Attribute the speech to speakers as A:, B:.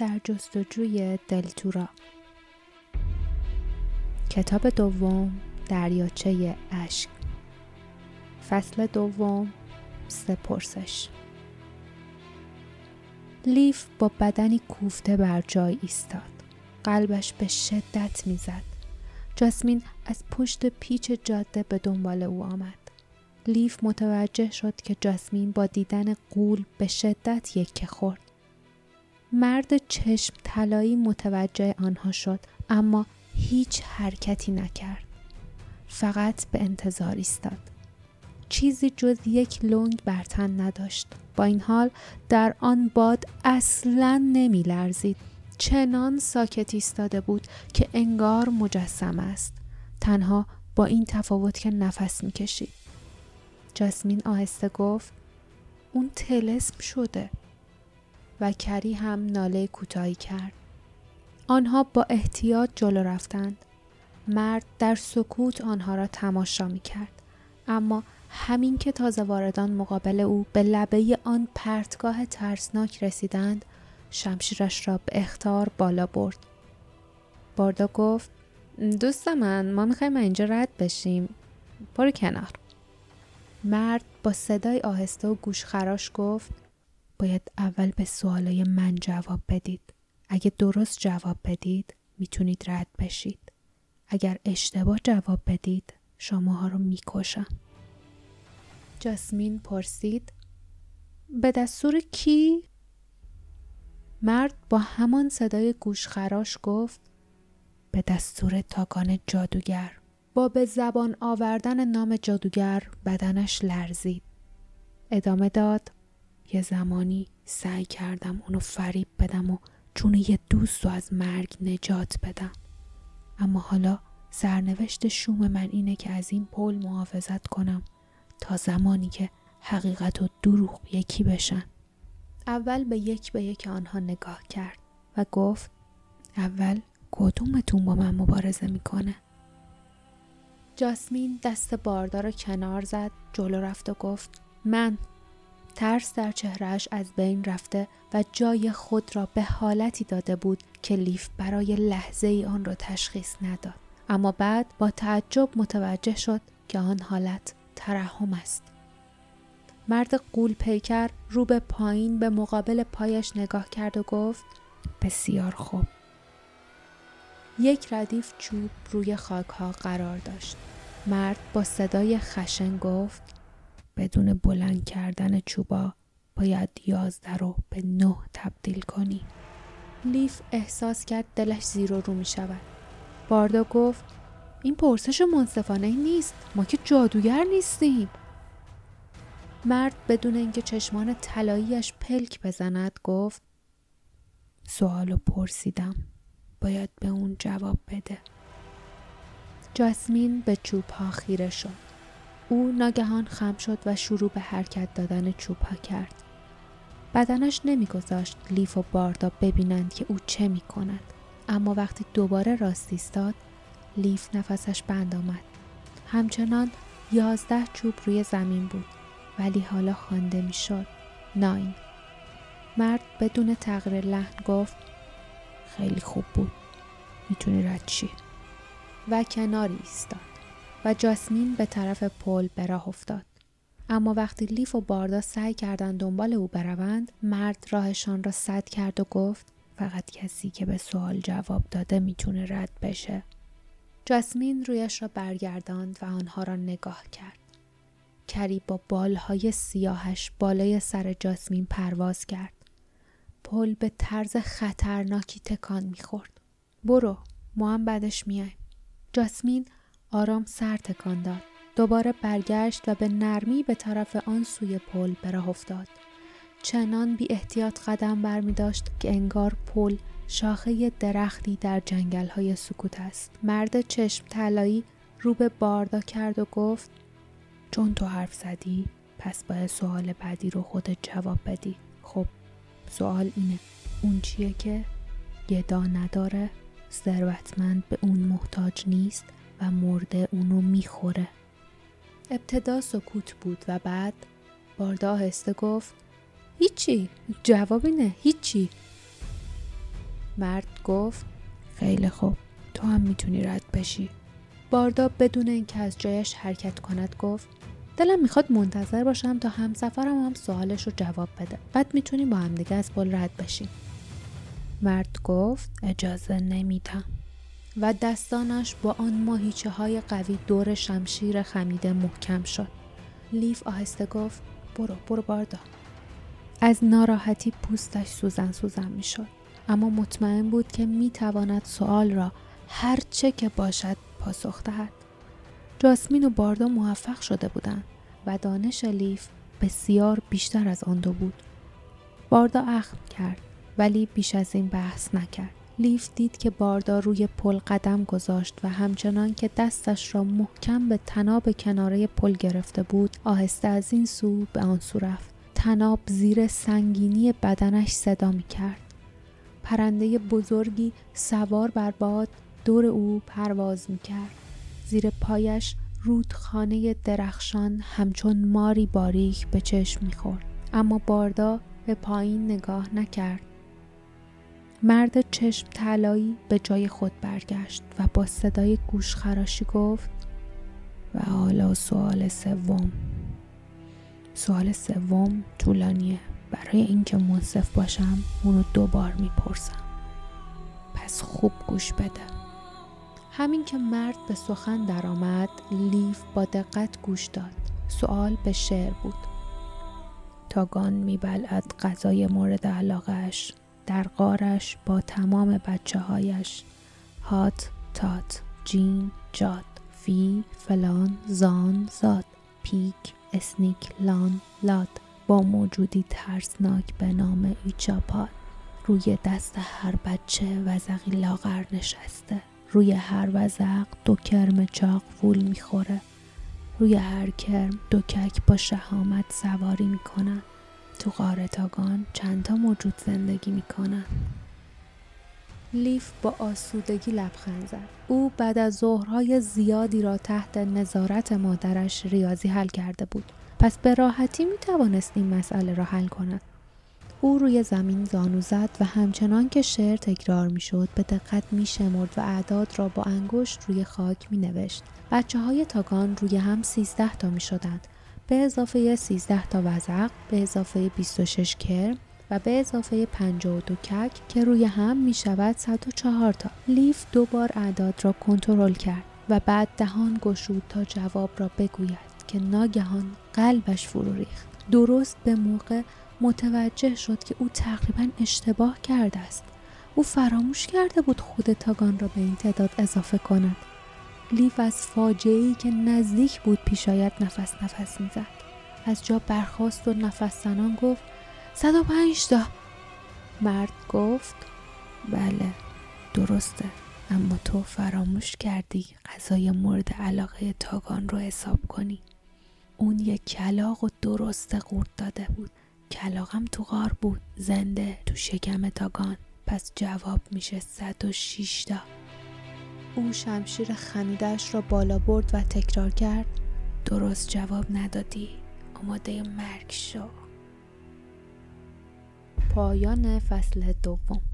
A: در جستجوی دلتورا. کتاب دوم دریاچه اشک. فصل دوم سپرسش. لیف با بدنی کوفته بر جای ایستاد. قلبش به شدت می‌زد. جاسمین از پشت پیچ جاده به دنبال او آمد. لیف متوجه شد که جاسمین با دیدن قول به شدت یکه خورد. مرد چشم طلایی متوجه آنها شد اما هیچ حرکتی نکرد. فقط به انتظار ایستاد. چیزی جز یک لنگ بر تن نداشت. با این حال در آن باد اصلا نمی لرزید. چنان ساکت ایستاده بود که انگار مجسم است. تنها با این تفاوت که نفس می‌کشید جاسمین آهسته گفت اون تلسم شده. و کری هم ناله کوتاهی کرد آنها با احتیاط جلو رفتند مرد در سکوت آنها را تماشا می کرد. اما همین که تازه واردان مقابل او به لبه آن پرتگاه ترسناک رسیدند شمشیرش را به اختار بالا برد. باردا گفت دوست من ما می‌خوایم اینجا رد بشیم. برو کنار. مرد با صدای آهسته و گوشخراش گفت باید اول به سوالای من جواب بدید. اگه درست جواب بدید می‌تونید رد بشید. اگر اشتباه جواب بدید شماها رو می‌کشم. جاسمین پرسید به دستور کی؟ مرد با همان صدای گوشخراش گفت به دستور تاکان جادوگر با به زبان آوردن نام جادوگر بدنش لرزید ادامه داد یه زمانی سعی کردم اونو فریب بدم و چون یه دوست رو از مرگ نجات بدم. اما حالا سرنوشت شوم من اینه که از این پل محافظت کنم تا زمانی که حقیقت و دروغ یکی بشن. اول به یک به یک آنها نگاه کرد و گفت اول کدومتون با من مبارزه می‌کنه؟ جاسمین دست باردار کنار زد جلو رفت و گفت من. ترس در چهرهش از بین رفته و جای خود را به حالتی داده بود که لیف برای لحظه ای آن را تشخیص نداد. اما بعد با تعجب متوجه شد که آن حالت ترحم است. مرد قول پیکر رو به پایین به مقابل پایش نگاه کرد و گفت بسیار خوب. یک ردیف چوب روی خاک ها قرار داشت. مرد با صدای خشن گفت بدون بلند کردن چوبا باید یازده رو به نه تبدیل کنی. لیف احساس کرد دلش زیر و رو می شود. باردا گفت این پرسش منصفانه نیست. ما که جادوگر نیستیم. مرد بدون اینکه چشمان طلاییش پلک بزند گفت سوالو پرسیدم. باید به اون جواب بده. جاسمین به چوب ها خیره شد. او ناگهان خم شد و شروع به حرکت دادن چوب ها کرد. بدنش نمیگذاشت لیف و باردا ببینند که او چه می کند. اما وقتی دوباره راست ایستاد لیف نفسش بند آمد. همچنان یازده چوب روی زمین بود ولی حالا خوانده می‌شد. ناین. مرد بدون تغییر لحن گفت خیلی خوب بود. می‌تونی رد چی و کناری ایستاد. و جاسمین به طرف پل به راه افتاد. اما وقتی لیف و باردا سعی کردند دنبال او بروند مرد راهشان را سد کرد و گفت فقط کسی که به سوال جواب داده می‌تونه رد بشه. جاسمین رویش را برگرداند و آنها را نگاه کرد. کری با بالهای سیاهش بالای سر جاسمین پرواز کرد. پل به طرز خطرناکی تکان می‌خورد. برو ما هم بعدش میایم. جاسمین آرام سر تکان داد. دوباره برگشت و به نرمی به طرف آن سوی پل به افتاد. چنان بی احتیاط قدم بر می داشت که انگار پل شاخه درختی در جنگل های سکوت است. مرد چشم طلایی رو به باردا کرد و گفت چون تو حرف زدی پس باید سوال بعدی رو خودت جواب بدی. خب سوال اینه اون چیه که؟ گدا نداره ثروتمند به اون محتاج نیست و مرده اونو می‌خوره. ابتدا سکوت بود و بعد باردا آهسته گفت هیچی جواب اینه هیچی. مرد گفت خیلی خوب تو هم می‌تونی رد بشی. باردا بدون اینکه از جایش حرکت کند گفت دلم می‌خواد منتظر باشم تا همسفرم هم سوالش رو جواب بده. بعد می‌تونیم با همدیگه از پل رد بشیم. مرد گفت اجازه نمیدم. و دستانش با آن ماهیچه های قوی دور شمشیر خمیده محکم شد لیف آهسته گفت برو برو باردا از ناراحتی پوستش سوزن سوزن می شد. اما مطمئن بود که می تواند سوال را هر چه که باشد پاسخ دهد. جاسمین و باردا موفق شده بودند و دانش لیف بسیار بیشتر از آن دو بود. باردا اخم کرد ولی بیش از این بحث نکرد. لیف دید که باردا روی پل قدم گذاشت و همچنان که دستش را محکم به تناب کناره پل گرفته بود آهسته از این سو به آن سو رفت تناب زیر سنگینی بدنش صدا می کرد. پرنده بزرگی سوار بر باد دور او پرواز می کرد. زیر پایش رودخانه درخشان همچون ماری باریک به چشم می خورد. اما باردا به پایین نگاه نکرد. مرد چشم طلایی به جای خود برگشت و با صدای گوشخراشی گفت و حالا سوال سوم. سوال سوم طولانیه. برای اینکه منصف باشم اونو دوبار می‌پرسم. پس خوب گوش بده. همین که مرد به سخن درآمد لیف با دقت گوش داد. سوال به شعر بود. تاگان میبلد غذای مورد علاقهش در قارش با تمام بچه هایش هات تات جین جاد فی فلان زان زاد پیک اسنیک لان لاد با موجودی ترسناک به نام ایچاپاد روی دست هر بچه وزقی لاغر نشسته. روی هر وزق دو کرم چاق فول می‌خوره. روی هر کرم دو کک با شهامت سواری می‌کنن تو قاره تاگان چندتا موجود زندگی می‌کنن. لیف با آسودگی لبخند زد. او بعد از ظهرهای زیادی را تحت نظارت مادرش ریاضی حل کرده بود. پس به راحتی می توانست این مسئله را حل کند. او روی زمین زانو زد و همچنان که شعر تکرار می شد به دقت می شمرد و اعداد را با انگشت روی خاک می نوشت. بچه های تاگان روی هم سیزده تا می شدند به اضافه 13 تا وزق به اضافه 26 کرم و به اضافه 52 کک که روی هم می شود 104 تا. لیف دو بار اعداد را کنترل کرد و بعد دهان گشود تا جواب را بگوید که ناگهان قلبش فرو ریخت. درست به موقع متوجه شد که او تقریبا اشتباه کرده است. او فراموش کرده بود خود تاگان را به این تعداد اضافه کند. لیف از فاجعه که نزدیک بود پیشایت نفس نفس می‌زد. از جا برخاست و نفس زنان گفت صد و پنج تا. مرد گفت بله درسته اما تو فراموش کردی غذای مورد علاقه تاگان رو حساب کنی. اون یک کلاق و درست قورت داده بود. کلاقم تو غار بود زنده تو شکم تاگان. پس جواب میشه صد و تا. او شمشیر خمیدش را بالا برد و تکرار کرد. درست جواب ندادی. آماده مرگ شو. پایان فصل دوم.